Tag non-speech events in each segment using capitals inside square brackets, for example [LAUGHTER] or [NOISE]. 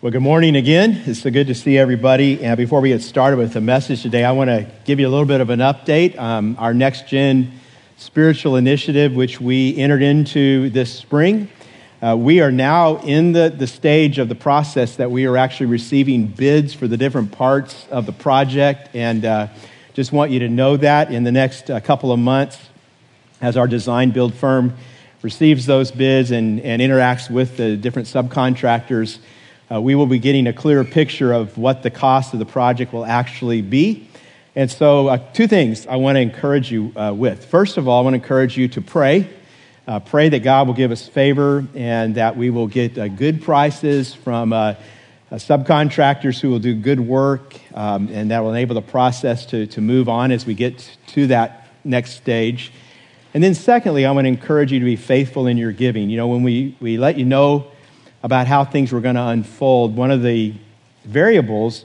Well, good morning again. It's so good to see everybody. And before we get started with the message today, I want to give you a little bit of an update. Um, our next gen spiritual initiative, which we entered into this spring, uh, we are now in the, the stage of the process that we are actually receiving bids for the different parts of the project. And uh, just want you to know that in the next uh, couple of months, as our design build firm receives those bids and, and interacts with the different subcontractors uh, we will be getting a clearer picture of what the cost of the project will actually be. And so, uh, two things I want to encourage you uh, with. First of all, I want to encourage you to pray. Uh, pray that God will give us favor and that we will get uh, good prices from uh, subcontractors who will do good work, um, and that will enable the process to, to move on as we get to that next stage. And then, secondly, I want to encourage you to be faithful in your giving. You know, when we, we let you know about how things were going to unfold, one of the variables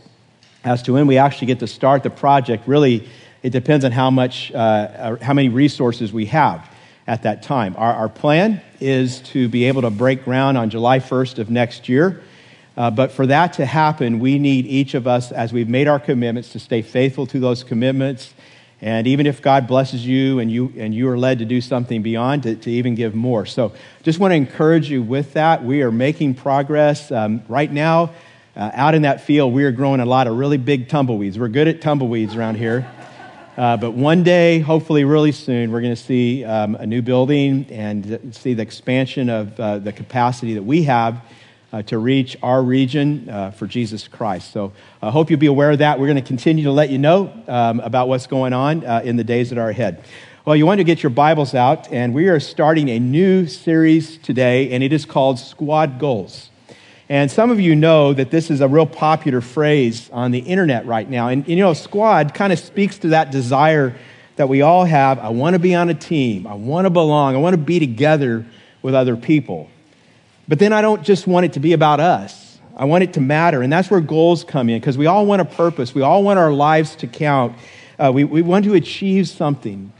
as to when we actually get to start the project really it depends on how much uh, how many resources we have at that time. Our, our, plan is to be able to break ground on july 1st of next year uh, but for that to happen we need each of us as we've made our commitments to stay faithful to those commitments and even if God blesses you and you, and you are led to do something beyond, to, to even give more. So just want to encourage you with that. We are making progress. Um, right now, uh, out in that field, we are growing a lot of really big tumbleweeds. We're good at tumbleweeds around here. Uh, but one day, hopefully, really soon, we're going to see um, a new building and see the expansion of uh, the capacity that we have to reach our region uh, for Jesus Christ. So I hope you'll be aware of that. We're going to continue to let you know um, about what's going on uh, in the days that are ahead. Well, you want to get your Bibles out, and we are starting a new series today, and it is called Squad Goals. And some of you know that this is a real popular phrase on the internet right now. And, you know, squad kind of speaks to that desire that we all have. I want to be on a team. I want to belong. I want to be together with other people. But then I don't just want it to be about us. I want it to matter. And that's where goals come in because we all want a purpose. We all want our lives to count. Uh, we, we want to achieve something.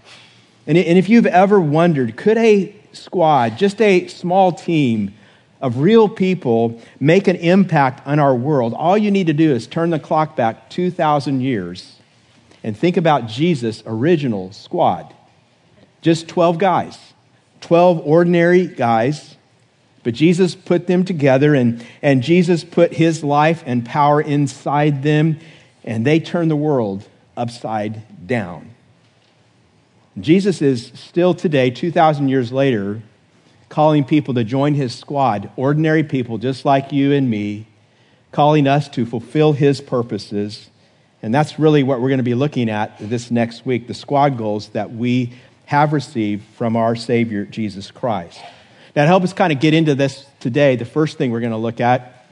And, and if you've ever wondered, could a squad, just a small team of real people, make an impact on our world? All you need to do is turn the clock back 2,000 years and think about Jesus' original squad. Just 12 guys, 12 ordinary guys but Jesus put them together, and, and Jesus put his life and power inside them, and they turned the world upside down. Jesus is still today, 2,000 years later, calling people to join his squad, ordinary people just like you and me, calling us to fulfill his purposes. And that's really what we're going to be looking at this next week the squad goals that we have received from our Savior, Jesus Christ. Now, to help us kind of get into this today, the first thing we're going to look at,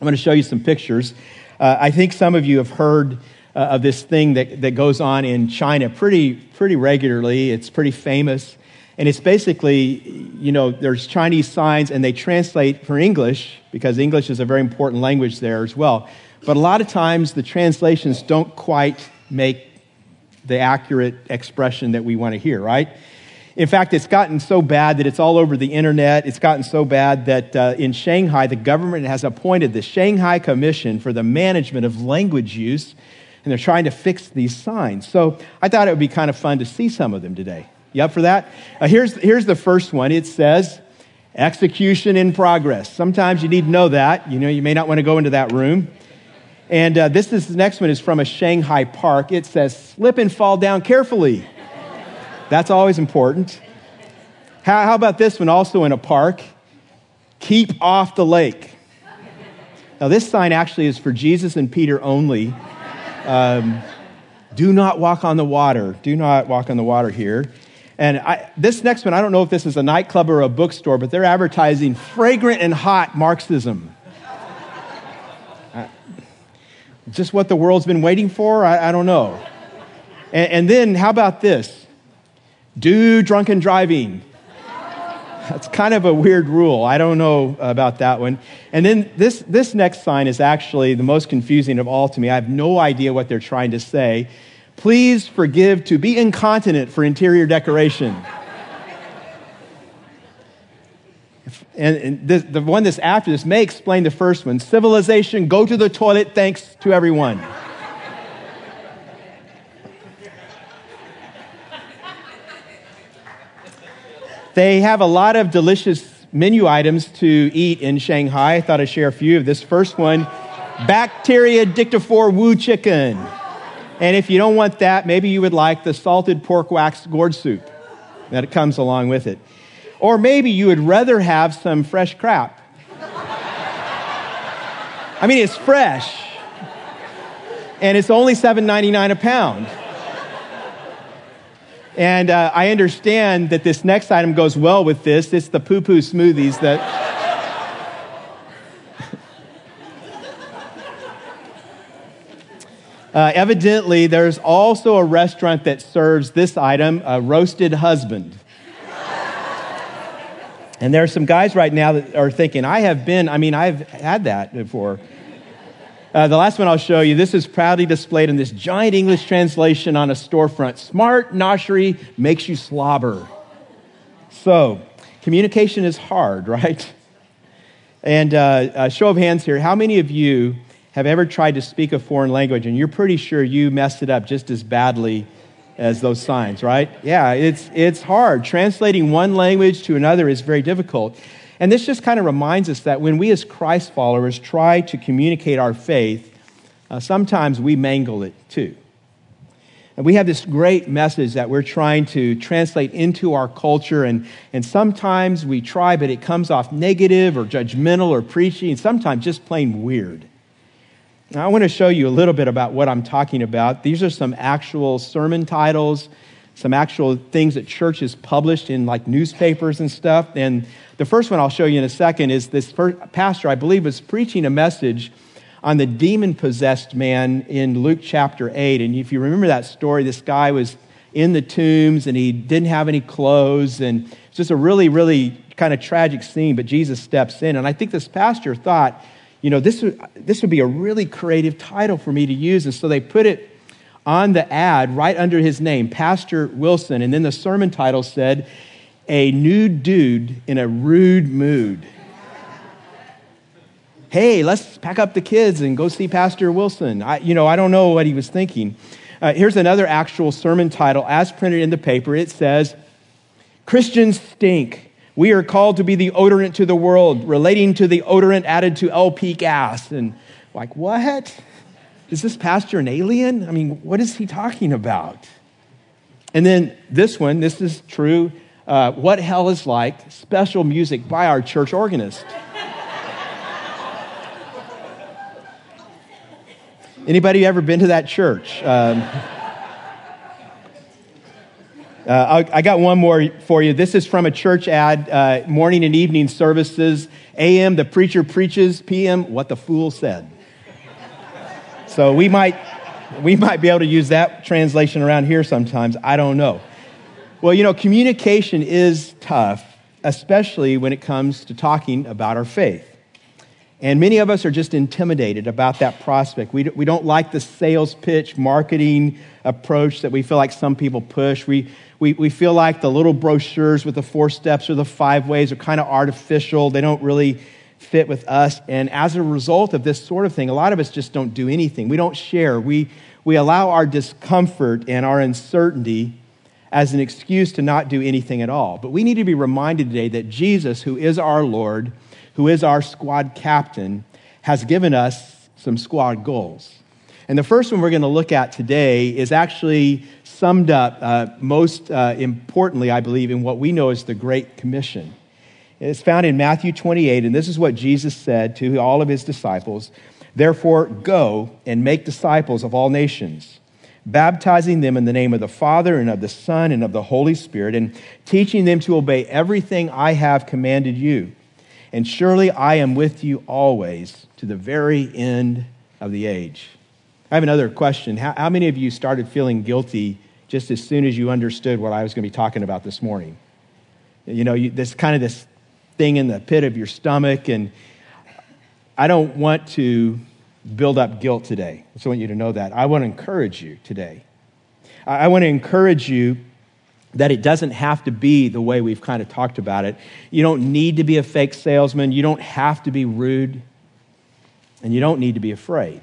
I'm going to show you some pictures. Uh, I think some of you have heard uh, of this thing that, that goes on in China pretty, pretty regularly. It's pretty famous. And it's basically, you know, there's Chinese signs and they translate for English because English is a very important language there as well. But a lot of times the translations don't quite make the accurate expression that we want to hear, right? In fact, it's gotten so bad that it's all over the internet. It's gotten so bad that uh, in Shanghai, the government has appointed the Shanghai Commission for the Management of Language Use, and they're trying to fix these signs. So I thought it would be kind of fun to see some of them today. You up for that? Uh, here's, here's the first one. It says, execution in progress. Sometimes you need to know that. You know, you may not want to go into that room. And uh, this is the next one is from a Shanghai park. It says, slip and fall down carefully. That's always important. How, how about this one also in a park? Keep off the lake. Now, this sign actually is for Jesus and Peter only. Um, do not walk on the water. Do not walk on the water here. And I, this next one, I don't know if this is a nightclub or a bookstore, but they're advertising fragrant and hot Marxism. Uh, just what the world's been waiting for? I, I don't know. And, and then, how about this? Do drunken driving. That's kind of a weird rule. I don't know about that one. And then this, this next sign is actually the most confusing of all to me. I have no idea what they're trying to say. Please forgive to be incontinent for interior decoration. and, this, the one that's after this may explain the first one. Civilization, go to the toilet, thanks to everyone. They have a lot of delicious menu items to eat in Shanghai. I thought I'd share a few of this first one bacteria dictaphore wu chicken. And if you don't want that, maybe you would like the salted pork wax gourd soup that comes along with it. Or maybe you would rather have some fresh crap. I mean, it's fresh. And it's only $7.99 a pound. And uh, I understand that this next item goes well with this. It's the poo poo smoothies that. [LAUGHS] uh, evidently, there's also a restaurant that serves this item a roasted husband. and there are some guys right now that are thinking, I have been, I mean, I've had that before. Uh, the last one I'll show you, this is proudly displayed in this giant English translation on a storefront. Smart noshery makes you slobber. So, communication is hard, [LAUGHS] right? And uh, a show of hands here, how many of you have ever tried to speak a foreign language and you're pretty sure you messed it up just as badly as those signs, right? Yeah, it's, it's hard. Translating one language to another is very difficult. And this just kind of reminds us that when we as Christ followers try to communicate our faith, uh, sometimes we mangle it too. And we have this great message that we're trying to translate into our culture, and, and sometimes we try, but it comes off negative or judgmental or preachy, and sometimes just plain weird. Now, I want to show you a little bit about what I'm talking about. These are some actual sermon titles, some actual things that churches published in like newspapers and stuff. And the first one I'll show you in a second is this pastor, I believe, was preaching a message on the demon possessed man in Luke chapter 8. And if you remember that story, this guy was in the tombs and he didn't have any clothes. And it's just a really, really kind of tragic scene, but Jesus steps in. And I think this pastor thought, you know, this would, this would be a really creative title for me to use. And so they put it on the ad right under his name, Pastor Wilson. And then the sermon title said, a nude dude in a rude mood. Hey, let's pack up the kids and go see Pastor Wilson. I, you know, I don't know what he was thinking. Uh, here's another actual sermon title as printed in the paper. It says, Christians stink. We are called to be the odorant to the world, relating to the odorant added to LP gas. And like, what? Is this pastor an alien? I mean, what is he talking about? And then this one, this is true uh, What Hell is Like, special music by our church organist. Anybody ever been to that church? Um, uh, I, got one more for you. This is from a church ad, uh, morning and evening services. AM, the preacher preaches. PM, what the fool said. So we might, we might be able to use that translation around here sometimes. I don't know. Well, you know, communication is tough, especially when it comes to talking about our faith. And many of us are just intimidated about that prospect. We, we don't like the sales pitch, marketing approach that we feel like some people push. We, we, we feel like the little brochures with the four steps or the five ways are kind of artificial. They don't really fit with us. And as a result of this sort of thing, a lot of us just don't do anything. We don't share. We, we allow our discomfort and our uncertainty as an excuse to not do anything at all. But we need to be reminded today that Jesus, who is our Lord, who is our squad captain, has given us some squad goals. And the first one we're going to look at today is actually summed up uh, most uh, importantly, I believe, in what we know as the Great Commission. It's found in Matthew 28, and this is what Jesus said to all of his disciples Therefore, go and make disciples of all nations baptizing them in the name of the Father and of the Son and of the Holy Spirit, and teaching them to obey everything I have commanded you. And surely I am with you always to the very end of the age. I have another question. How, how many of you started feeling guilty just as soon as you understood what I was going to be talking about this morning? You know, you, this kind of this thing in the pit of your stomach, and I don't want to build up guilt today. I want you to know that. I want to encourage you today. I want to encourage you that it doesn't have to be the way we've kind of talked about it. You don't need to be a fake salesman. You don't have to be rude. And you don't need to be afraid.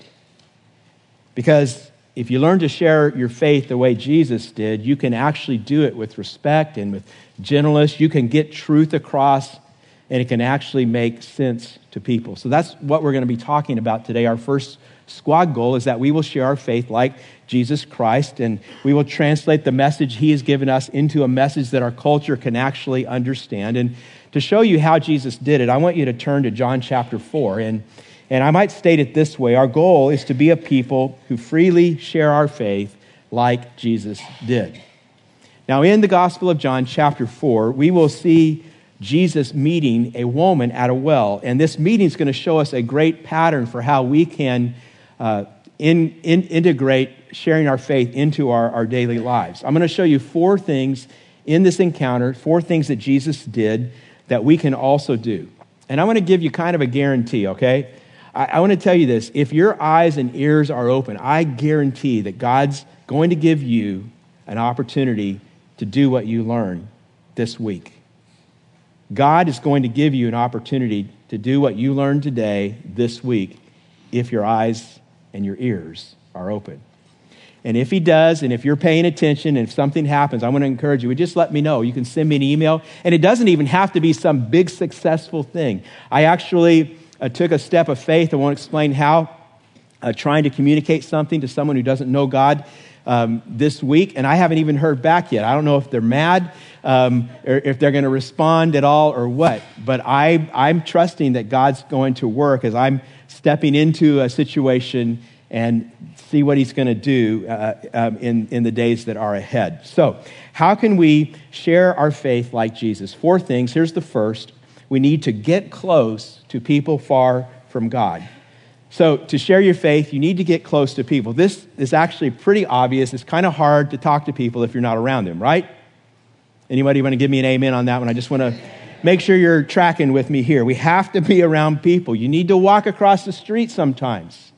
Because if you learn to share your faith the way Jesus did, you can actually do it with respect and with gentleness. You can get truth across, and it can actually make sense to people. So that's what we're going to be talking about today. Our first squad goal is that we will share our faith like Jesus Christ, and we will translate the message he has given us into a message that our culture can actually understand. And to show you how Jesus did it, I want you to turn to John chapter 4. And, and I might state it this way Our goal is to be a people who freely share our faith like Jesus did. Now, in the Gospel of John, chapter 4, we will see Jesus meeting a woman at a well. And this meeting is going to show us a great pattern for how we can uh, in, in, integrate sharing our faith into our, our daily lives. I'm going to show you four things in this encounter, four things that Jesus did that we can also do. And I want to give you kind of a guarantee, okay? I, I want to tell you this. If your eyes and ears are open, I guarantee that God's going to give you an opportunity to do what you learn this week. God is going to give you an opportunity to do what you learned today, this week, if your eyes and your ears are open. And if he does, and if you're paying attention, and if something happens, I want to encourage you, just let me know. You can send me an email. And it doesn't even have to be some big successful thing. I actually uh, took a step of faith. I won't explain how, uh, trying to communicate something to someone who doesn't know God um, this week, and I haven't even heard back yet. I don't know if they're mad um, or if they're going to respond at all or what, but I, I'm trusting that God's going to work as I'm stepping into a situation and see what He's going to do uh, um, in, in the days that are ahead. So, how can we share our faith like Jesus? Four things. Here's the first we need to get close to people far from God. So, to share your faith, you need to get close to people. This is actually pretty obvious. It's kind of hard to talk to people if you're not around them, right? Anybody want to give me an amen on that one? I just want to make sure you're tracking with me here. We have to be around people. You need to walk across the street sometimes.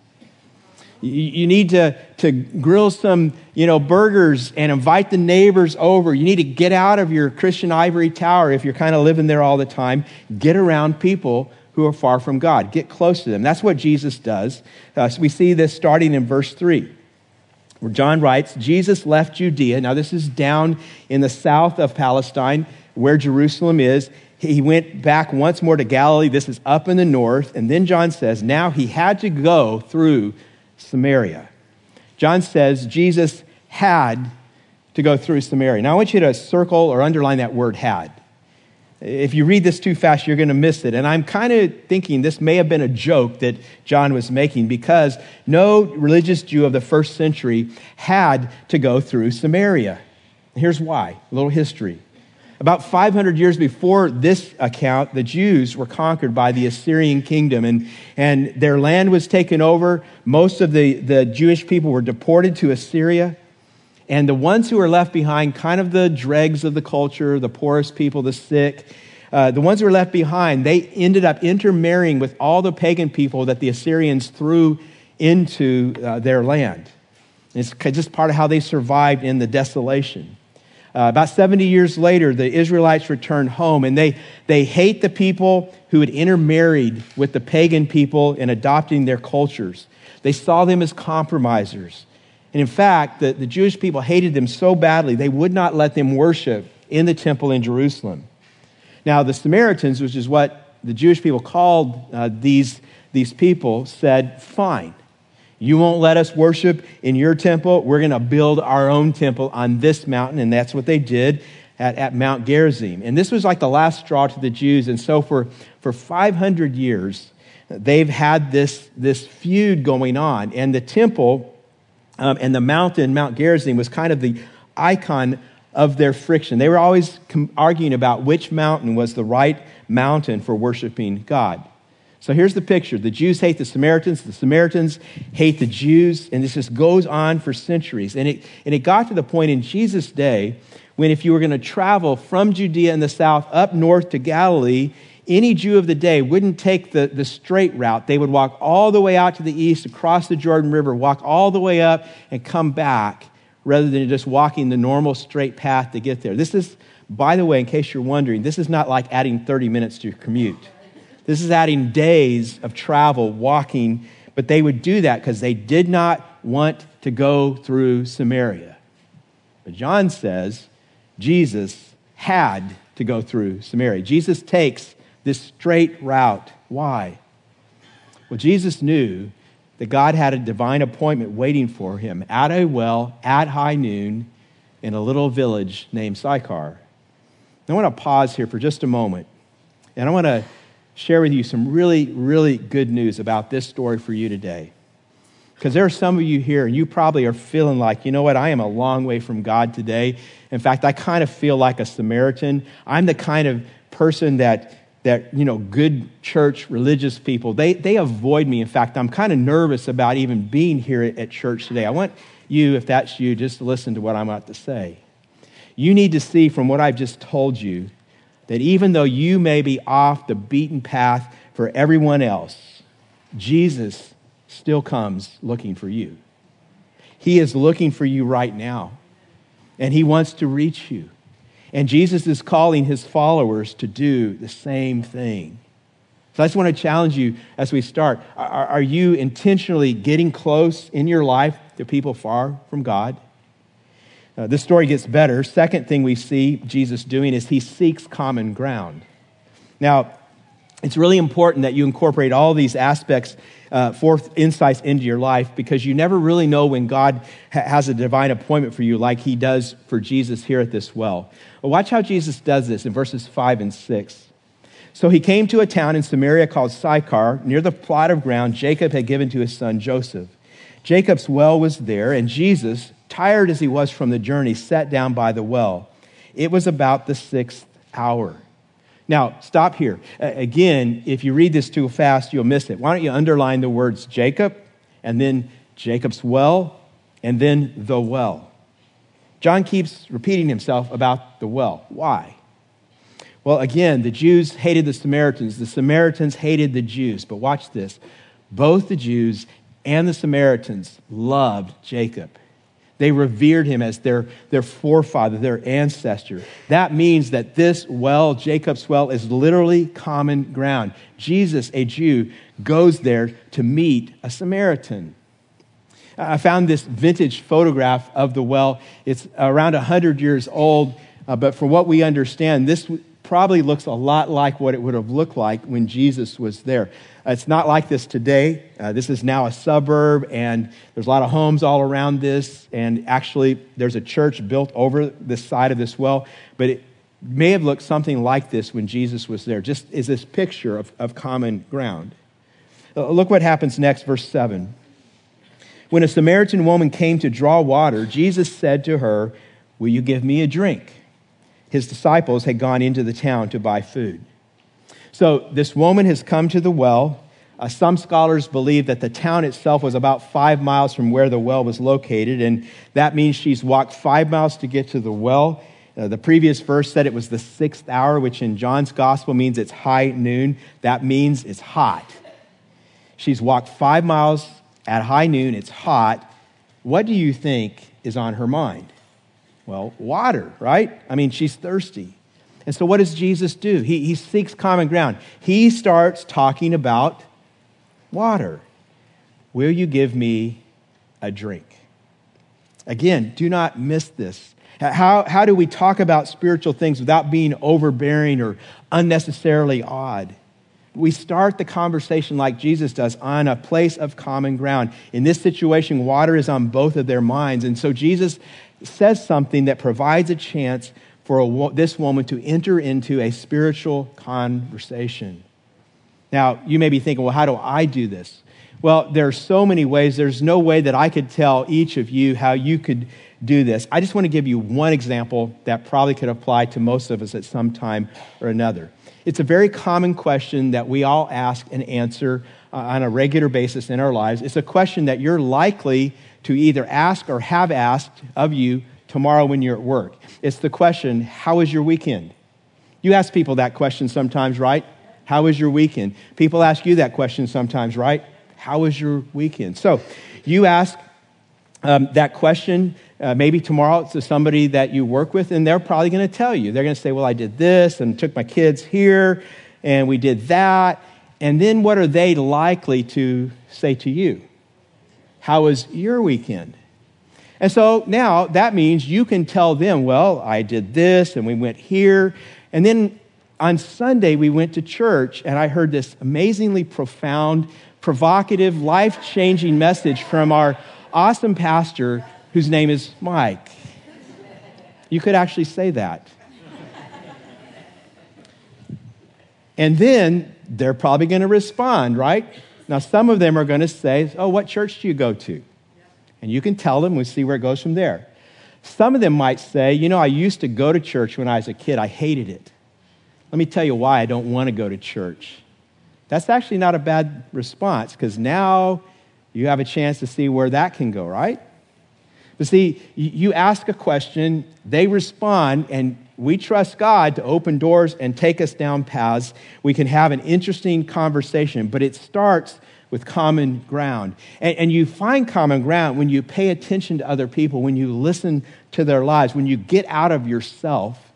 You need to, to grill some, you know, burgers and invite the neighbors over. You need to get out of your Christian ivory tower if you're kind of living there all the time. Get around people who are far from God. Get close to them. That's what Jesus does. Uh, so we see this starting in verse 3, where John writes Jesus left Judea. Now, this is down in the south of Palestine, where Jerusalem is. He went back once more to Galilee. This is up in the north. And then John says, now he had to go through Samaria. John says Jesus had to go through Samaria. Now, I want you to circle or underline that word had. If you read this too fast, you're going to miss it. And I'm kind of thinking this may have been a joke that John was making because no religious Jew of the first century had to go through Samaria. Here's why a little history. About 500 years before this account, the Jews were conquered by the Assyrian kingdom and, and their land was taken over. Most of the, the Jewish people were deported to Assyria. And the ones who were left behind, kind of the dregs of the culture, the poorest people, the sick, uh, the ones who were left behind, they ended up intermarrying with all the pagan people that the Assyrians threw into uh, their land. It's just part of how they survived in the desolation. Uh, about 70 years later, the Israelites returned home and they, they hate the people who had intermarried with the pagan people in adopting their cultures. They saw them as compromisers. And in fact, the, the Jewish people hated them so badly, they would not let them worship in the temple in Jerusalem. Now, the Samaritans, which is what the Jewish people called uh, these, these people, said, Fine, you won't let us worship in your temple. We're going to build our own temple on this mountain. And that's what they did at, at Mount Gerizim. And this was like the last straw to the Jews. And so for, for 500 years, they've had this, this feud going on. And the temple um, and the mountain, Mount Gerizim, was kind of the icon of their friction. They were always com- arguing about which mountain was the right mountain for worshiping God. So here's the picture the Jews hate the Samaritans, the Samaritans hate the Jews, and this just goes on for centuries. And it, and it got to the point in Jesus' day when, if you were going to travel from Judea in the south up north to Galilee, any Jew of the day wouldn't take the, the straight route. They would walk all the way out to the east, across the Jordan River, walk all the way up, and come back rather than just walking the normal straight path to get there. This is, by the way, in case you're wondering, this is not like adding 30 minutes to your commute. This is adding days of travel, walking, but they would do that because they did not want to go through Samaria. But John says Jesus had to go through Samaria. Jesus takes this straight route. Why? Well, Jesus knew that God had a divine appointment waiting for him at a well at high noon in a little village named Sychar. I want to pause here for just a moment, and I want to share with you some really, really good news about this story for you today. Because there are some of you here, and you probably are feeling like, you know what, I am a long way from God today. In fact, I kind of feel like a Samaritan. I'm the kind of person that that you know good church religious people they, they avoid me. In fact i'm kind of nervous about even being here at, at church today. I want you if that's you just to listen to what i'm about to say. You need to see from what i've just told you that even though you may be off the beaten path for everyone else jesus still comes looking for you. He is looking for you right now and he wants to reach you and Jesus is calling his followers to do the same thing. So I just want to challenge you as we start. Are, are, you intentionally getting close in your life to people far from God? Uh, this story gets better. Second thing we see Jesus doing is he seeks common ground. Now, it's really important that you incorporate all these aspects, uh, forth insights into your life because you never really know when God ha- has a divine appointment for you, like he does for Jesus here at this well. Well, watch how Jesus does this in verses 5 and 6. So he came to a town in Samaria called Sychar, near the plot of ground Jacob had given to his son Joseph. Jacob's well was there, and Jesus, tired as he was from the journey, sat down by the well. It was about the sixth hour. Now, stop here. Again, if you read this too fast, you'll miss it. Why don't you underline the words Jacob, and then Jacob's well, and then the well? John keeps repeating himself about the well. Why? Well, again, the Jews hated the Samaritans. The Samaritans hated the Jews. But watch this both the Jews and the Samaritans loved Jacob. They revered him as their, their forefather, their ancestor. That means that this well, Jacob's well, is literally common ground. Jesus, a Jew, goes there to meet a Samaritan. I found this vintage photograph of the well. It's around 100 years old, uh, but from what we understand, this probably looks a lot like what it would have looked like when Jesus was there. It's not like this today. Uh, this is now a suburb, and there's a lot of homes all around this. And actually, there's a church built over the side of this well. But it may have looked something like this when Jesus was there, just is this picture of, of common ground. Uh, look what happens next, verse 7. When a Samaritan woman came to draw water, Jesus said to her, Will you give me a drink? His disciples had gone into the town to buy food. So this woman has come to the well. Uh, some scholars believe that the town itself was about five miles from where the well was located, and that means she's walked five miles to get to the well. Uh, the previous verse said it was the sixth hour, which in John's gospel means it's high noon. That means it's hot. She's walked five miles at high noon, it's hot. What do you think is on her mind? Well, water, right? I mean, she's thirsty. And so, what does Jesus do? He, he seeks common ground. He starts talking about water. Will you give me a drink? Again, do not miss this. How, how do we talk about spiritual things without being overbearing or unnecessarily odd? we start the conversation like Jesus does on a place of common ground. In this situation, water is on both of their minds. And so Jesus says something that provides a chance for a, this woman to enter into a spiritual conversation. Now, you may be thinking, well, how do I do this? Well, there are so many ways. There's no way that I could tell each of you how you could do this. I just want to give you one example that probably could apply to most of us at some time or another. It's a very common question that we all ask and answer uh, on a regular basis in our lives. It's a question that you're likely to either ask or have asked of you tomorrow when you're at work. It's the question, How was your weekend? You ask people that question sometimes, right? How was your weekend? People ask you that question sometimes, right? How was your weekend? So you ask um, that question uh, maybe tomorrow to somebody that you work with, and they're probably going to tell you. They're going to say, Well, I did this and took my kids here, and we did that. And then what are they likely to say to you? How was your weekend? And so now that means you can tell them, Well, I did this, and we went here. And then on Sunday, we went to church, and I heard this amazingly profound, provocative, life changing message from our awesome pastor whose name is Mike. You could actually say that. And then they're probably going to respond, right? Now, some of them are going to say, Oh, what church do you go to? And you can tell them, we'll see where it goes from there. Some of them might say, You know, I used to go to church when I was a kid, I hated it. Let me tell you why I don't want to go to church. That's actually not a bad response because now you have a chance to see where that can go, right? But see, you ask a question, they respond, and we trust God to open doors and take us down paths. We can have an interesting conversation, but it starts with common ground. And, and, you find common ground when you pay attention to other people, when you listen to their lives, when you get out of yourself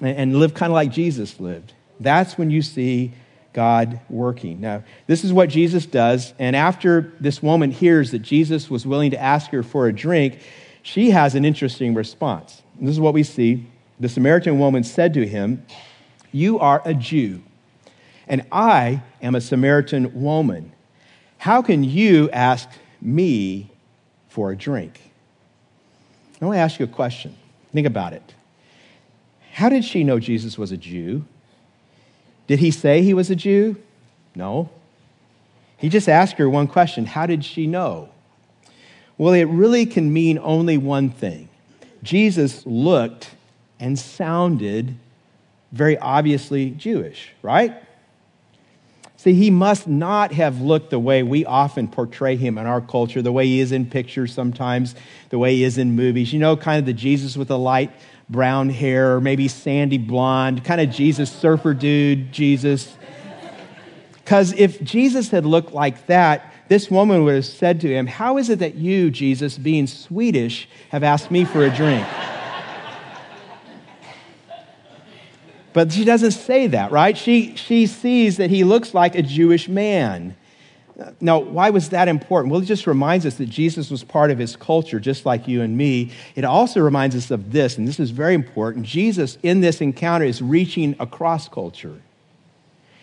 and, and live kind of like Jesus lived. That's when you see God working. Now, this is what Jesus does. And after this woman hears that Jesus was willing to ask her for a drink, she has an interesting response. This is what we see. The Samaritan woman said to him, You are a Jew, and I am a Samaritan woman. How can you ask me for a drink? I want to ask you a question. Think about it. How did she know Jesus was a Jew? Did he say he was a Jew? No. He just asked her one question How did she know? Well, it really can mean only one thing. Jesus looked and sounded very obviously Jewish, right? See, he must not have looked the way we often portray him in our culture, the way he is in pictures sometimes, the way he is in movies. You know, kind of the Jesus with the light brown hair, or maybe sandy blonde, kind of Jesus, surfer dude, Jesus. Because if Jesus had looked like that, this woman would have said to him, How is it that you, Jesus, being Swedish, have asked me for a drink? But she doesn't say that, right? She, she sees that he looks like a Jewish man. Now, why was that important? Well, it just reminds us that Jesus was part of his culture, just like you and me. It also reminds us of this, and this is very important. Jesus, in this encounter, is reaching across culture.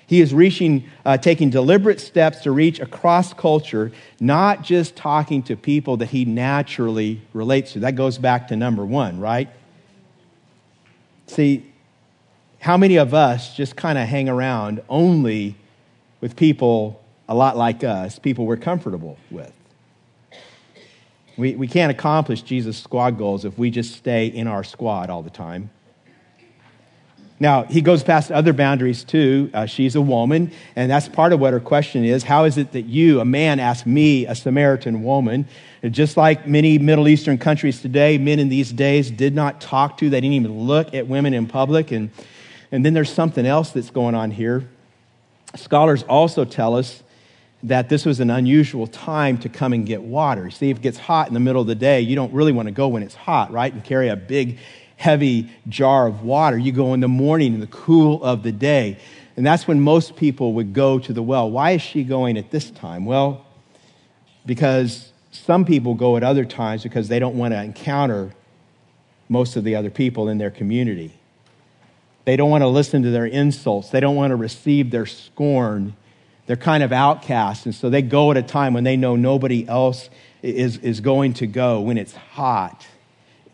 He is reaching, uh, taking deliberate steps to reach across culture, not just talking to people that he naturally relates to. That goes back to number one, right? See, how many of us just kind of hang around only with people a lot like us, people we're comfortable with. We, we can't accomplish Jesus' squad goals if we just stay in our squad all the time. Now, he goes past other boundaries too. Uh, she's a woman, and that's part of what her question is. How is it that you, a man, ask me, a Samaritan woman? And just like many Middle Eastern countries today, men in these days did not talk to, they didn't even look at women in public. And, and then there's something else that's going on here. Scholars also tell us that this was an unusual time to come and get water. See, if it gets hot in the middle of the day, you don't really want to go when it's hot, right? And carry a big, heavy jar of water. You go in the morning in the cool of the day. And that's when most people would go to the well. Why is she going at this time? Well, because some people go at other times because they don't want to encounter most of the other people in their community. They don't want to listen to their insults. They don't want to receive their scorn they're kind of outcasts. And so they go at a time when they know nobody else is, is going to go, when it's hot.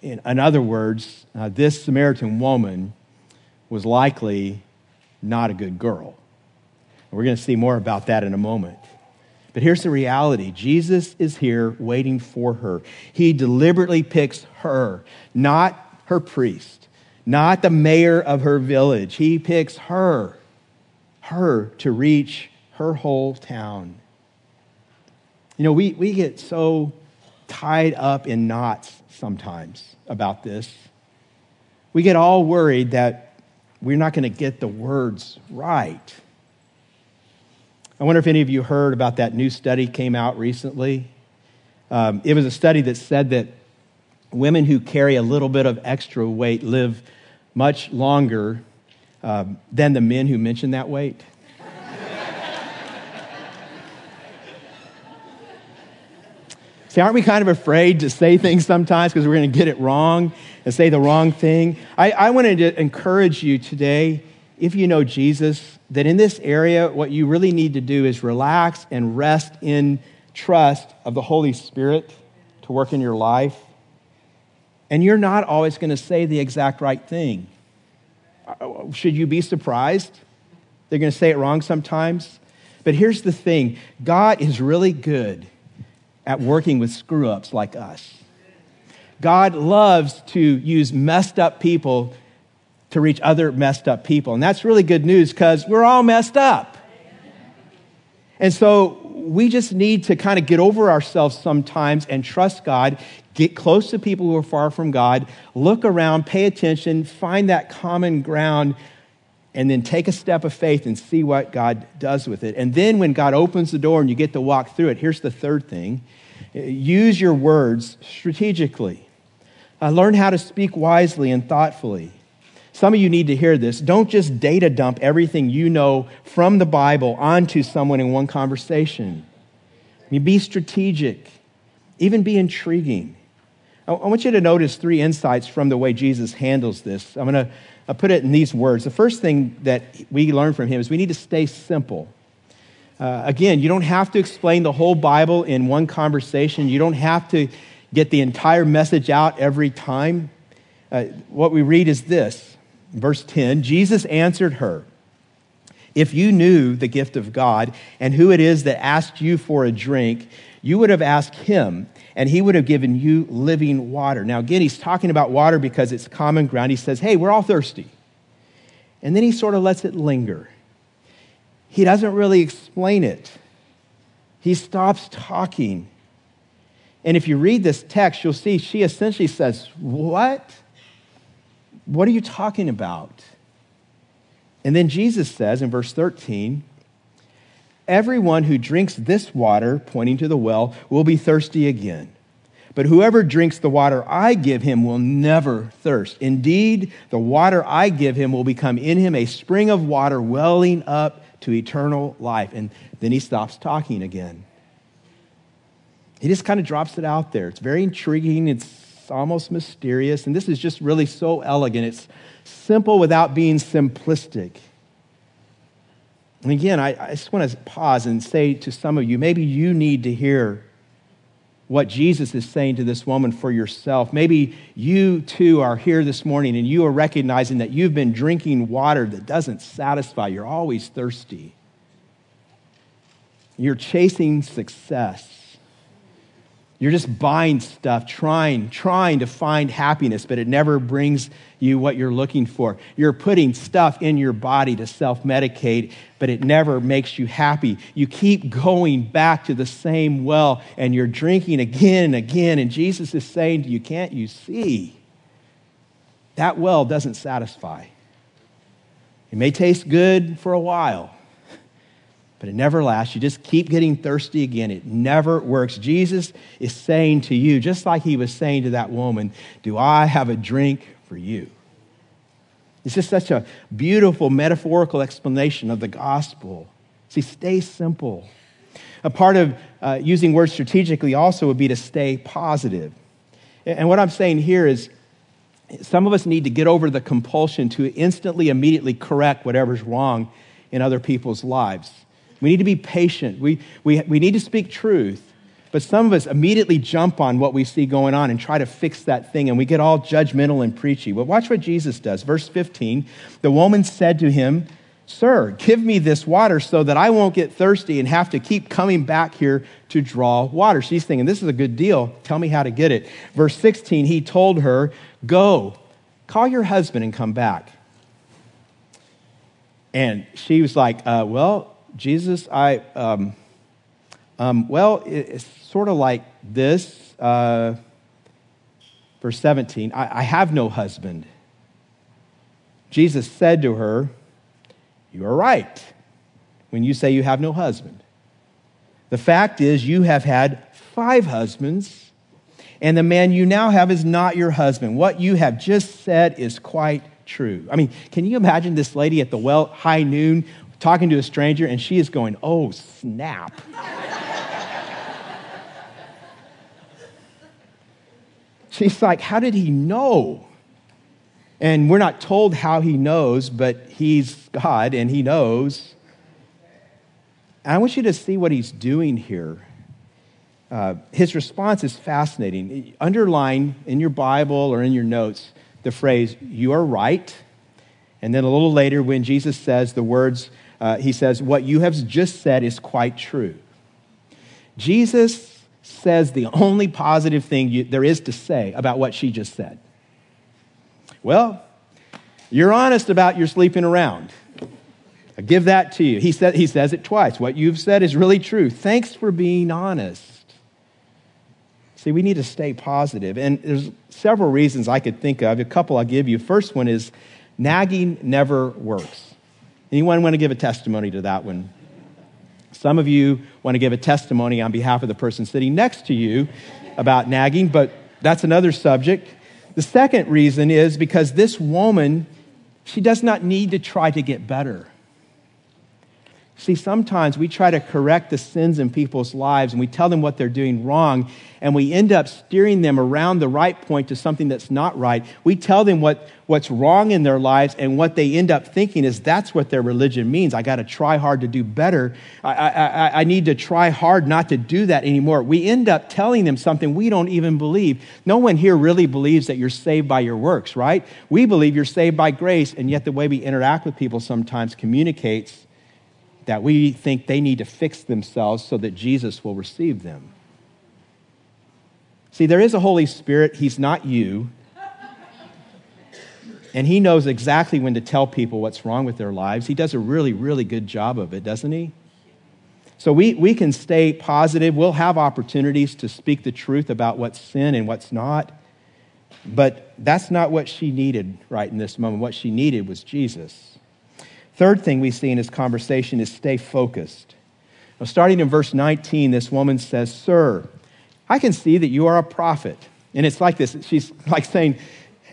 In, in other words, uh, this Samaritan woman was likely not a good girl. We're going to see more about that in a moment. But here's the reality Jesus is here waiting for her. He deliberately picks her, not her priest, not the mayor of her village. He picks her, her to reach her whole town. You know, we, we get so tied up in knots sometimes about this. We get all worried that we're not going to get the words right. I wonder if any of you heard about that new study came out recently. Um, it was a study that said that women who carry a little bit of extra weight live much longer um, than the men who mention that weight. See, aren't we kind of afraid to say things sometimes because we're going to get it wrong and say the wrong thing? I, I wanted to encourage you today, if you know Jesus, that in this area, what you really need to do is relax and rest in trust of the Holy Spirit to work in your life. And you're not always going to say the exact right thing. Uh, should you be surprised? They're going to say it wrong sometimes. But here's the thing God is really good at working with screw ups like us. God loves to use messed up people to reach other messed up people. And that's really good news because we're all messed up. And so we just need to kind of get over ourselves sometimes and trust God, get close to people who are far from God, look around, pay attention, find that common ground, and then take a step of faith and see what God does with it. And then when God opens the door and you get to walk through it, here's the third thing use your words strategically. Uh, learn how to speak wisely and thoughtfully. Some of you need to hear this. Don't just data dump everything you know from the Bible onto someone in one conversation. You be strategic, even be intriguing. I want you to notice three insights from the way Jesus handles this. I'm going to put it in these words. The first thing that we learn from him is we need to stay simple. Uh, again, you don't have to explain the whole Bible in one conversation. You don't have to get the entire message out every time. Uh, what we read is this verse 10 Jesus answered her, If you knew the gift of God and who it is that asked you for a drink, you would have asked him, and he would have given you living water. Now, again, he's talking about water because it's common ground. He says, Hey, we're all thirsty. And then he sort of lets it linger he doesn't really explain it. He stops talking. And if you read this text, you'll see she essentially says, What? What are you talking about? And then Jesus says in verse 13, Everyone who drinks this water, pointing to the well, will be thirsty again. But whoever drinks the water I give him will never thirst. Indeed, the water I give him will become in him a spring of water welling up to eternal life. And then he stops talking again. He just kind of drops it out there. It's very intriguing. It's almost mysterious. And this is just really so elegant. It's simple without being simplistic. And again, I, I just want to pause and say to some of you maybe you need to hear what Jesus is saying to this woman for yourself. Maybe you too are here this morning and you are recognizing that you've been drinking water that doesn't satisfy. You're always thirsty. You're chasing success. You're just buying stuff, trying, trying to find happiness, but it never brings you what you're looking for. You're putting stuff in your body to self medicate, but it never makes you happy. You keep going back to the same well and you're drinking again and again. And Jesus is saying to you, Can't you see? That well doesn't satisfy. It may taste good for a while, but it never lasts. You just keep getting thirsty again. It never works. Jesus is saying to you, just like he was saying to that woman, Do I have a drink for you? It's just such a beautiful metaphorical explanation of the gospel. See, stay simple. A part of uh, using words strategically also would be to stay positive. And what I'm saying here is some of us need to get over the compulsion to instantly, immediately correct whatever's wrong in other people's lives. We need to be patient. We, we, we need to speak truth. But some of us immediately jump on what we see going on and try to fix that thing, and we get all judgmental and preachy. But watch what Jesus does. Verse 15 The woman said to him, Sir, give me this water so that I won't get thirsty and have to keep coming back here to draw water. She's thinking, This is a good deal. Tell me how to get it. Verse 16, he told her, Go, call your husband and come back. And she was like, uh, Well, Jesus, I, um, um, well, it's sort of like this. Uh, verse 17 I, I have no husband. Jesus said to her, You are right when you say you have no husband. The fact is, you have had five husbands, and the man you now have is not your husband. What you have just said is quite true. I mean, can you imagine this lady at the well, high noon, talking to a stranger, and she is going, Oh, snap. She's like, How did he know? And we're not told how he knows, but he's God and he knows. And I want you to see what he's doing here. Uh, his response is fascinating. Underline in your Bible or in your notes the phrase, You are right. And then a little later, when Jesus says the words, uh, he says, What you have just said is quite true. Jesus says the only positive thing you, there is to say about what she just said. Well, you're honest about your sleeping around. I give that to you. He, said, he says it twice. What you've said is really true. Thanks for being honest. See, we need to stay positive. And there's several reasons I could think of. A couple I'll give you. First one is nagging never works. Anyone want to give a testimony to that one? Some of you want to give a testimony on behalf of the person sitting next to you about nagging, but that's another subject. The second reason is because this woman, she does not need to try to get better. See, sometimes we try to correct the sins in people's lives and we tell them what they're doing wrong, and we end up steering them around the right point to something that's not right. We tell them what, what's wrong in their lives, and what they end up thinking is that's what their religion means. I got to try hard to do better. I, I, I need to try hard not to do that anymore. We end up telling them something we don't even believe. No one here really believes that you're saved by your works, right? We believe you're saved by grace, and yet the way we interact with people sometimes communicates that we think they need to fix themselves so that Jesus will receive them. See, there is a Holy Spirit. He's not you. And he knows exactly when to tell people what's wrong with their lives. He does a really, really good job of it, doesn't he? So we, we can stay positive. We'll have opportunities to speak the truth about what's sin and what's not. But that's not what she needed right in this moment. What she needed was Jesus. Third thing we see in his conversation is stay focused. Now, starting in verse 19, this woman says, Sir, I can see that you are a prophet. And it's like this. She's like saying,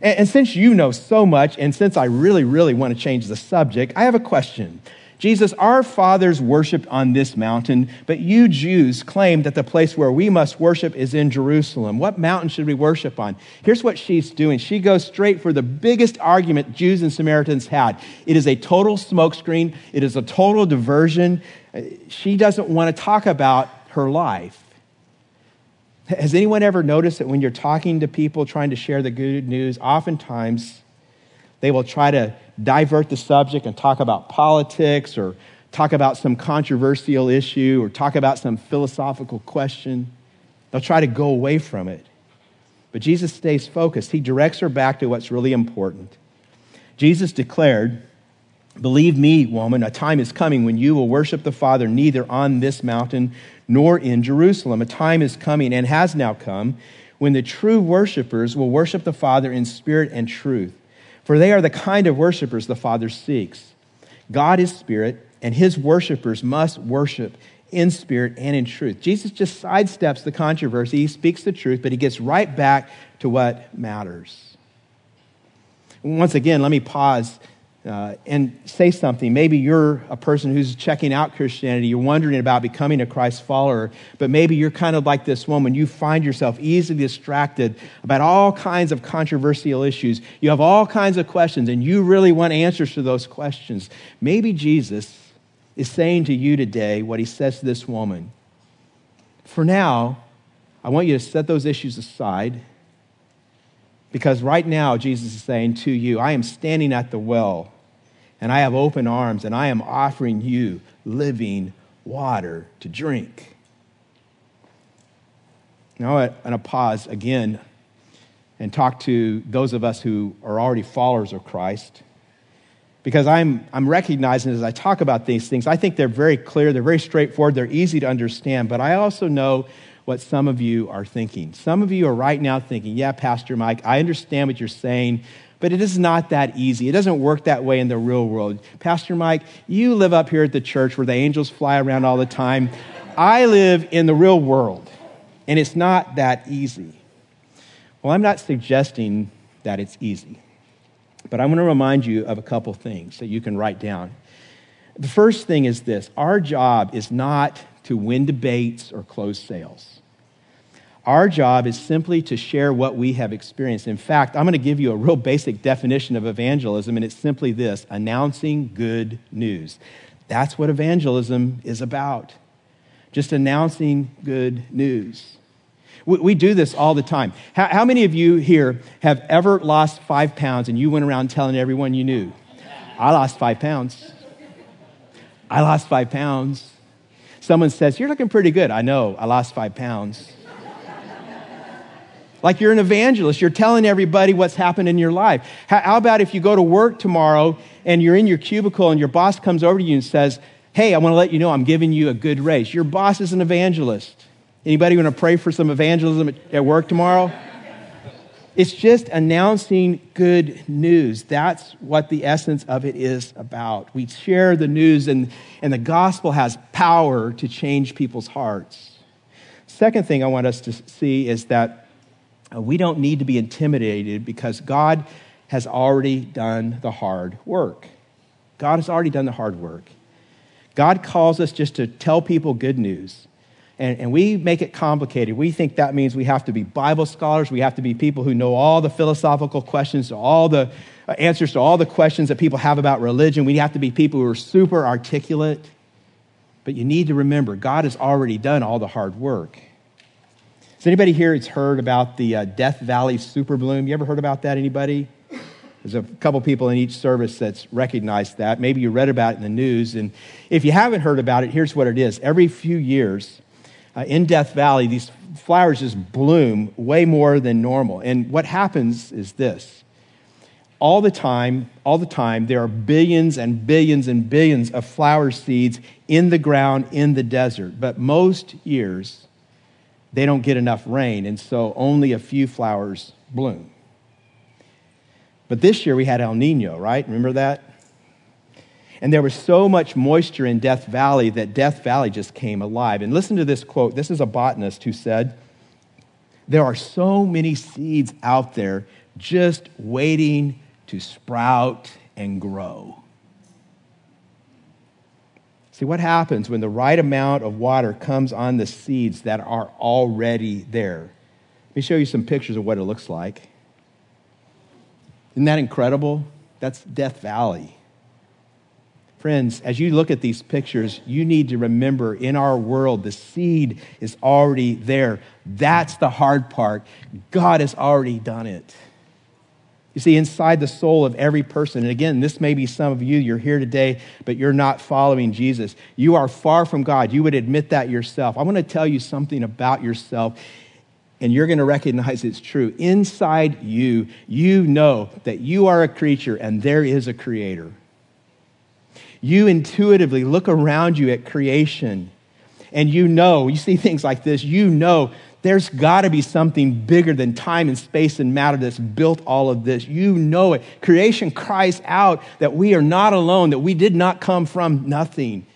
and, and since you know so much, and since I really, really want to change the subject, I have a question. Jesus, our fathers worshiped on this mountain, but you Jews claim that the place where we must worship is in Jerusalem. What mountain should we worship on? Here's what she's doing. She goes straight for the biggest argument Jews and Samaritans had. It is a total smokescreen, it is a total diversion. She doesn't want to talk about her life. Has anyone ever noticed that when you're talking to people trying to share the good news, oftentimes they will try to divert the subject and talk about politics or talk about some controversial issue or talk about some philosophical question. They'll try to go away from it. But Jesus stays focused. He directs her back to what's really important. Jesus declared, Believe me, woman, a time is coming when you will worship the Father neither on this mountain nor in Jerusalem. A time is coming and has now come when the true worshipers will worship the Father in spirit and truth for they are the kind of worshipers the Father seeks. God is spirit, and his worshipers must worship in spirit and in truth. Jesus just sidesteps the controversy. He speaks the truth, but he gets right back to what matters. Once again, let me pause uh, and say something. Maybe you're a person who's checking out Christianity. You're wondering about becoming a Christ follower, but maybe you're kind of like this woman. You find yourself easily distracted about all kinds of controversial issues. You have all kinds of questions, and you really want answers to those questions. Maybe Jesus is saying to you today what he says to this woman. For now, I want you to set those issues aside because right now, Jesus is saying to you, I am standing at the well and I have open arms and I am offering you living water to drink. Now, I'm going to pause again and talk to those of us who are already followers of Christ. Because I'm, I'm recognizing as I talk about these things, I think they're very clear, they're very straightforward, they're easy to understand, but I also know what some of you are thinking. Some of you are right now thinking, yeah, Pastor Mike, I understand what you're saying, but it is not that easy. It doesn't work that way in the real world. Pastor Mike, you live up here at the church where the angels fly around all the time. I live in the real world, and it's not that easy. Well, I'm not suggesting that it's easy, but I want to remind you of a couple things that you can write down. The first thing is this our job is not to win debates or close sales. Our job is simply to share what we have experienced. In fact, I'm going to give you a real basic definition of evangelism, and it's simply this announcing good news. That's what evangelism is about. Just announcing good news. We, we do this all the time. How, how many of you here have ever lost five pounds and you went around telling everyone you knew? I lost five pounds. I lost five pounds. Someone says, You're looking pretty good. I know, I lost five pounds. Like you're an evangelist, you're telling everybody what's happened in your life. How, about if you go to work tomorrow and you're in your cubicle and your boss comes over to you and says, Hey, I want to let you know I'm giving you a good raise. Your boss is an evangelist. Anybody want to pray for some evangelism at work tomorrow? It's just announcing good news. That's what the essence of it is about. We share the news, and, and the gospel has power to change people's hearts. Second thing I want us to see is that uh, we don't need to be intimidated because God has already done the hard work. God has already done the hard work. God calls us just to tell people good news. And, and we make it complicated. We think that means we have to be Bible scholars. We have to be people who know all the philosophical questions, all the uh, answers to all the questions that people have about religion. We have to be people who are super articulate. But you need to remember, God has already done all the hard work. Has anybody here has heard about the uh, Death Valley super bloom? You ever heard about that? Anybody? There's a couple people in each service that's recognized that. Maybe you read about it in the news. And if you haven't heard about it, here's what it is. Every few years, uh, in Death Valley, these flowers just bloom way more than normal. And what happens is this all the time, all the time, there are billions and billions and billions of flower seeds in the ground in the desert. But most years, they don't get enough rain, and so only a few flowers bloom. But this year we had El Nino, right? Remember that? And there was so much moisture in Death Valley that Death Valley just came alive. And listen to this quote. This is a botanist who said, There are so many seeds out there just waiting to sprout and grow. See, what happens when the right amount of water comes on the seeds that are already there? Let me show you some pictures of what it looks like. Isn't that incredible? That's Death Valley. Friends, as you look at these pictures, you need to remember in our world, the seed is already there. That's the hard part. God has already done it. You see, inside the soul of every person, and again, this may be some of you, you're here today, but you're not following Jesus. You are far from God. You would admit that yourself. I want to tell you something about yourself, and you're going to recognize it's true. Inside you, you know that you are a creature and there is a creator you intuitively look around you at creation and you know, you see things like this, you know there's got to be something bigger than time and space and matter that's built all of this. You know it. Creation cries out that we are not alone, that we did not come from nothing.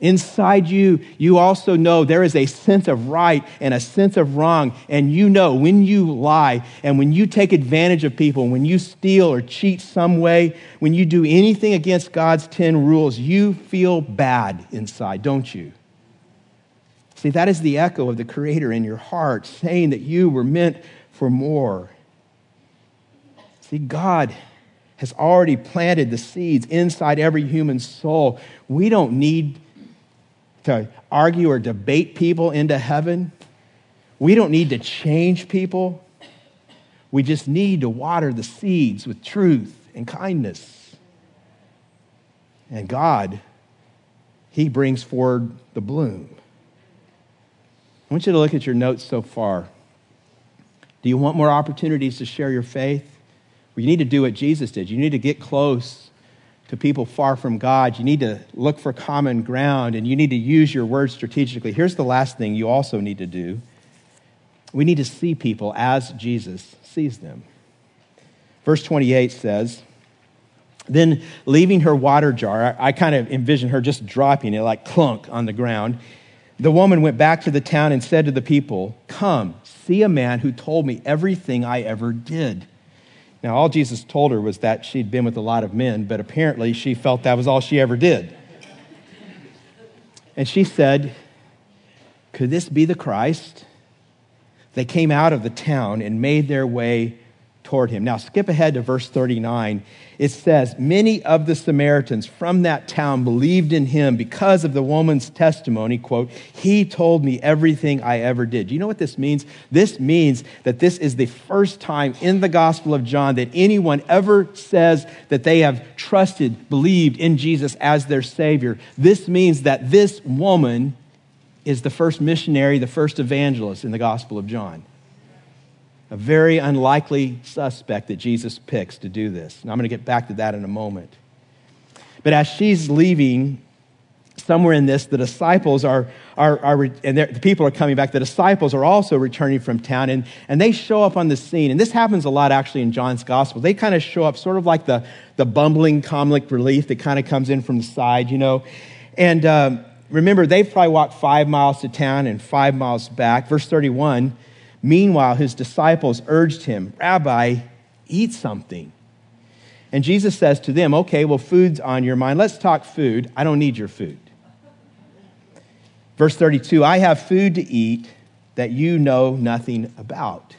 Inside you, you also know there is a sense of right and a sense of wrong. And you know when you lie and when you take advantage of people, when you steal or cheat some way, when you do anything against God's 10 rules, you feel bad inside, don't you? See, that is the echo of the Creator in your heart saying that you were meant for more. See, God has already planted the seeds inside every human soul. We don't need to argue or debate people into heaven. We don't need to change people. We just need to water the seeds with truth and kindness. And God, He brings forward the bloom. I want you to look at your notes so far. Do you want more opportunities to share your faith? Well, you need to do what Jesus did. You need to get close to people far from God. You need to look for common ground and you need to use your words strategically. Here's the last thing you also need to do we need to see people as Jesus sees them. Verse 28 says, Then leaving her water jar, I, I kind of envision her just dropping it like clunk on the ground. The woman went back to the town and said to the people, Come, see a man who told me everything I ever did. Now, all Jesus told her was that she'd been with a lot of men, but apparently she felt that was all she ever did. And she said, Could this be the Christ? They came out of the town and made their way toward him. Now, skip ahead to verse 39. It says, Many of the Samaritans from that town believed in him because of the woman's testimony. Quote, He told me everything I ever did. You know what this means? This means that this is the first time in the Gospel of John that anyone ever says that they have trusted, believed in Jesus as their Savior. This means that this woman is the first missionary, the first evangelist in the Gospel of John a very unlikely suspect that Jesus picks to do this. And I'm going to get back to that in a moment. But as she's leaving, somewhere in this, the disciples are, are, are and the people are coming back. The disciples are also returning from town, and, and they show up on the scene. And this happens a lot actually in John's gospel. They kind of show up sort of like the, the bumbling comic relief that kind of comes in from the side, you know. And um, remember, they probably walked five miles to town and five miles back. Verse 31 Meanwhile, his disciples urged him, Rabbi, eat something. And Jesus says to them, Okay, well, food's on your mind. Let's talk food. I don't need your food. Verse 32 I have food to eat that you know nothing about.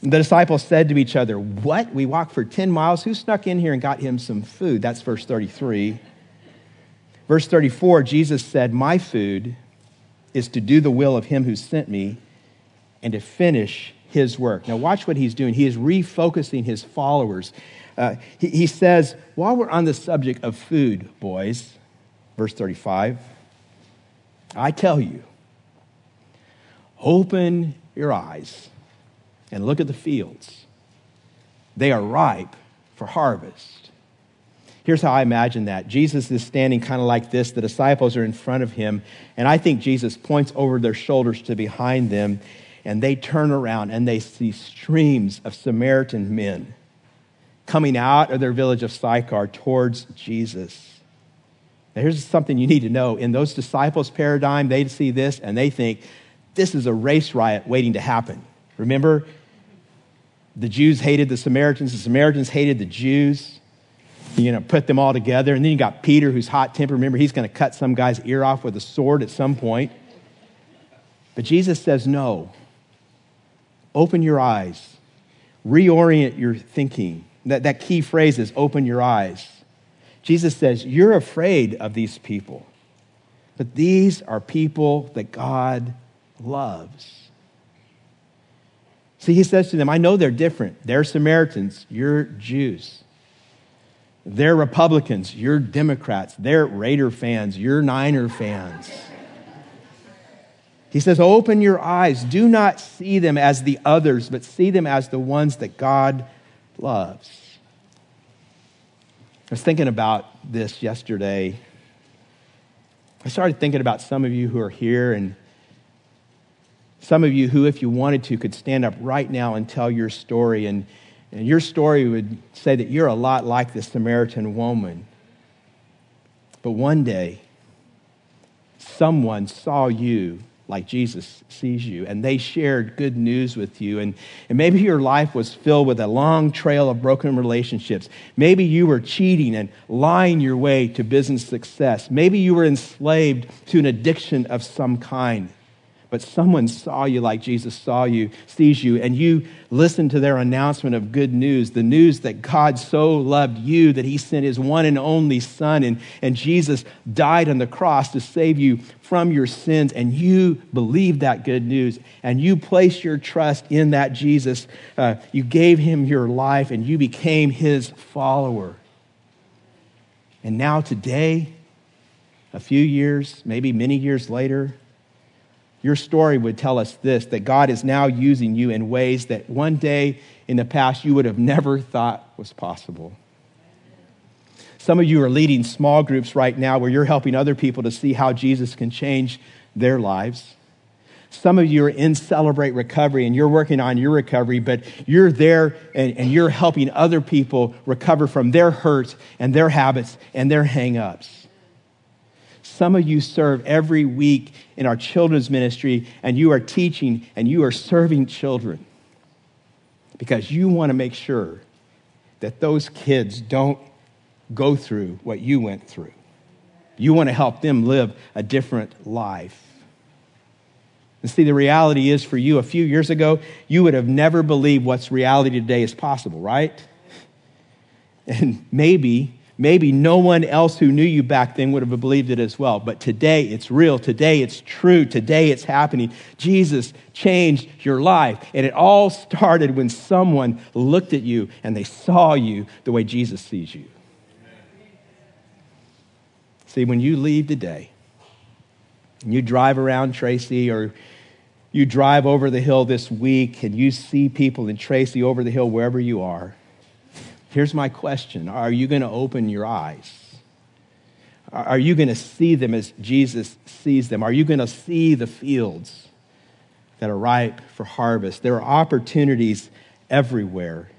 The disciples said to each other, What? We walked for 10 miles? Who snuck in here and got him some food? That's verse 33. Verse 34, Jesus said, My food is to do the will of him who sent me and to finish his work. Now, watch what he's doing. He is refocusing his followers. Uh, he, he says, while we're on the subject of food, boys, verse 35, I tell you, open your eyes and look at the fields. They are ripe for harvest. Here's how I imagine that Jesus is standing kind of like this. The disciples are in front of him, and I think Jesus points over their shoulders to behind them and they turn around and they see streams of Samaritan men coming out of their village of Sychar towards Jesus. Now, here's something you need to know. In those disciples' paradigm, they see this and they think this is a race riot waiting to happen. Remember, the Jews hated the Samaritans, the Samaritans hated the Jews. You know, put them all together. And then you got Peter, who's hot tempered. Remember, he's going to cut some guy's ear off with a sword at some point. But Jesus says, no. Open your eyes, reorient your thinking. That, that key phrase is open your eyes. Jesus says, You're afraid of these people, but these are people that God loves. See, he says to them, I know they're different. They're Samaritans, you're Jews. They're Republicans, you're Democrats. They're Raider fans, you're Niner fans. He says, Open your eyes. Do not see them as the others, but see them as the ones that God loves. I was thinking about this yesterday. I started thinking about some of you who are here, and some of you who, if you wanted to, could stand up right now and tell your story. And, and your story would say that you're a lot like the Samaritan woman. But one day, someone saw you like Jesus sees you, and they shared good news with you. And, and maybe your life was filled with a long trail of broken relationships. Maybe you were cheating and lying your way to business success. Maybe you were enslaved to an addiction of some kind but someone saw you like Jesus saw you, sees you, and you listened to their announcement of good news, the news that God so loved you that he sent his one and only Son, and, and Jesus died on the cross to save you from your sins, and you believed that good news, and you placed your trust in that Jesus. Uh, you gave him your life, and you became his follower. And now, today, a few years, maybe many years later, your story would tell us this that God is now using you in ways that one day in the past you would have never thought was possible. Some of you are leading small groups right now where you're helping other people to see how Jesus can change their lives. Some of you are in Celebrate Recovery and you're working on your recovery, but you're there and, and you're helping other people recover from their hurts and their habits and their hang ups. Some of you serve every week in our children's ministry, and you are teaching and you are serving children because you want to make sure that those kids don't go through what you went through. You want to help them live a different life. And see, the reality is for you, a few years ago, you would have never believed what's reality today is possible, right? [LAUGHS] And maybe, maybe no one else who knew you back then would have believed it as well. But today it's real. Today it's true. Today it's happening. Jesus changed your life. And it all started when someone looked at you and they saw you the way Jesus sees you. See, when you leave today, and you drive around Tracy or you drive over the hill this week and you see people in Tracy over the hill, wherever you are, here's my question Are you going to open your eyes? Are you going to see them as Jesus sees them? Are you going to see the fields that are ripe for harvest? There are opportunities everywhere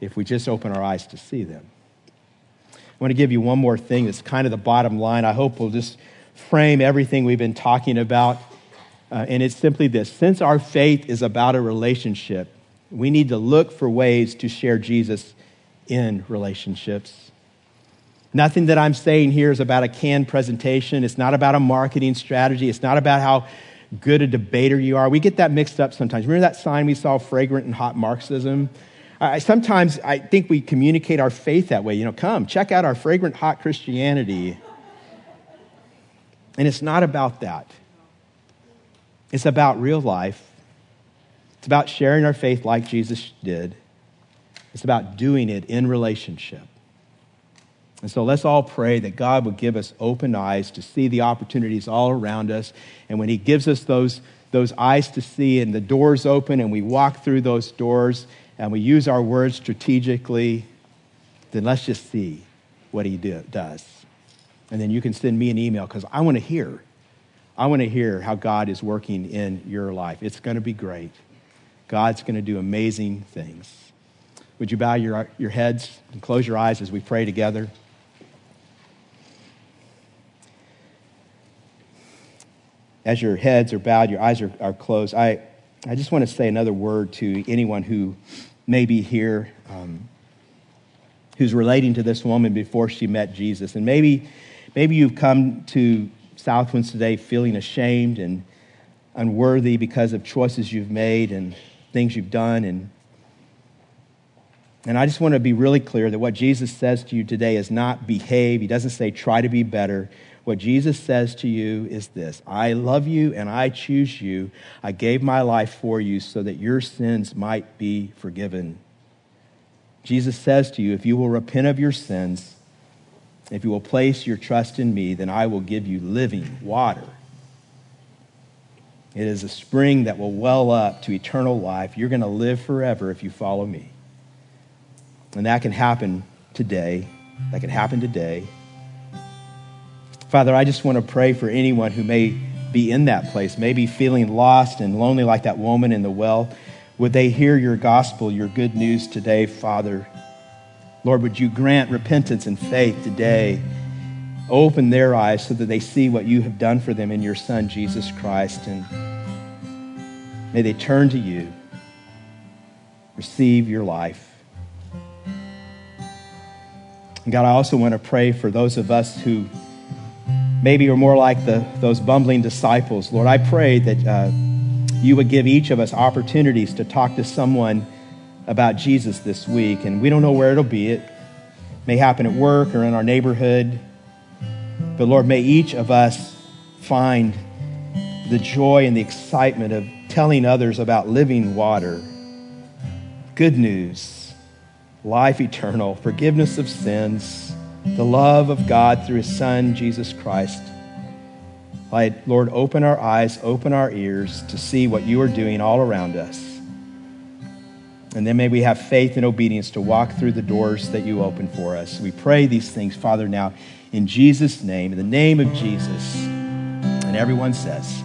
if we just open our eyes to see them. I want to give you one more thing that's kind of the bottom line. I hope we'll just frame everything we've been talking about. Uh, and it's simply this since our faith is about a relationship, we need to look for ways to share Jesus in relationships. Nothing that I'm saying here is about a canned presentation. It's not about a marketing strategy. It's not about how good a debater you are. We get that mixed up sometimes. Remember that sign we saw, fragrant and hot Marxism? I, sometimes I think we communicate our faith that way. You know, come, check out our fragrant hot Christianity. And it's not about that. It's about real life. It's about sharing our faith like Jesus did. It's about doing it in relationship. And so let's all pray that God would give us open eyes to see the opportunities all around us. And when He gives us those, those eyes to see and the doors open and we walk through those doors and we use our words strategically, then let's just see what He do, does and then you can send me an email because I want to hear. I want to hear how God is working in your life. It's going to be great. God's going to do amazing things. Would you bow your, your heads and close your eyes as we pray together? As your heads are bowed, your eyes are, are closed, I, I just want to say another word to anyone who may be here um, who's relating to this woman before she met Jesus. And maybe Maybe you've come to Southwinds today feeling ashamed and unworthy because of choices you've made and things you've done. And, and I just want to be really clear that what Jesus says to you today is not behave. He doesn't say try to be better. What Jesus says to you is this I love you and I choose you. I gave my life for you so that your sins might be forgiven. Jesus says to you, if you will repent of your sins, if you will place your trust in me, then I will give you living water. It is a spring that will well up to eternal life. You're going to live forever if you follow me. And that can happen today. That can happen today. Father, I just want to pray for anyone who may be in that place, maybe feeling lost and lonely like that woman in the well. Would they hear your gospel, your good news today, Father? Lord, would you grant repentance and faith today? Open their eyes so that they see what you have done for them in your Son, Jesus Christ. And may they turn to you, receive your life. And God, I also want to pray for those of us who maybe are more like the, those bumbling disciples. Lord, I pray that uh, you would give each of us opportunities to talk to someone about Jesus this week, and we don't know where it'll be. It may happen at work or in our neighborhood. But Lord, may each of us find the joy and the excitement of telling others about living water, good news, life eternal, forgiveness of sins, the love of God through His Son, Jesus Christ. Lord, open our eyes, open our ears to see what you are doing all around us. And then may we have faith and obedience to walk through the doors that you open for us. We pray these things, Father, now in Jesus' name, in the name of Jesus. And everyone says,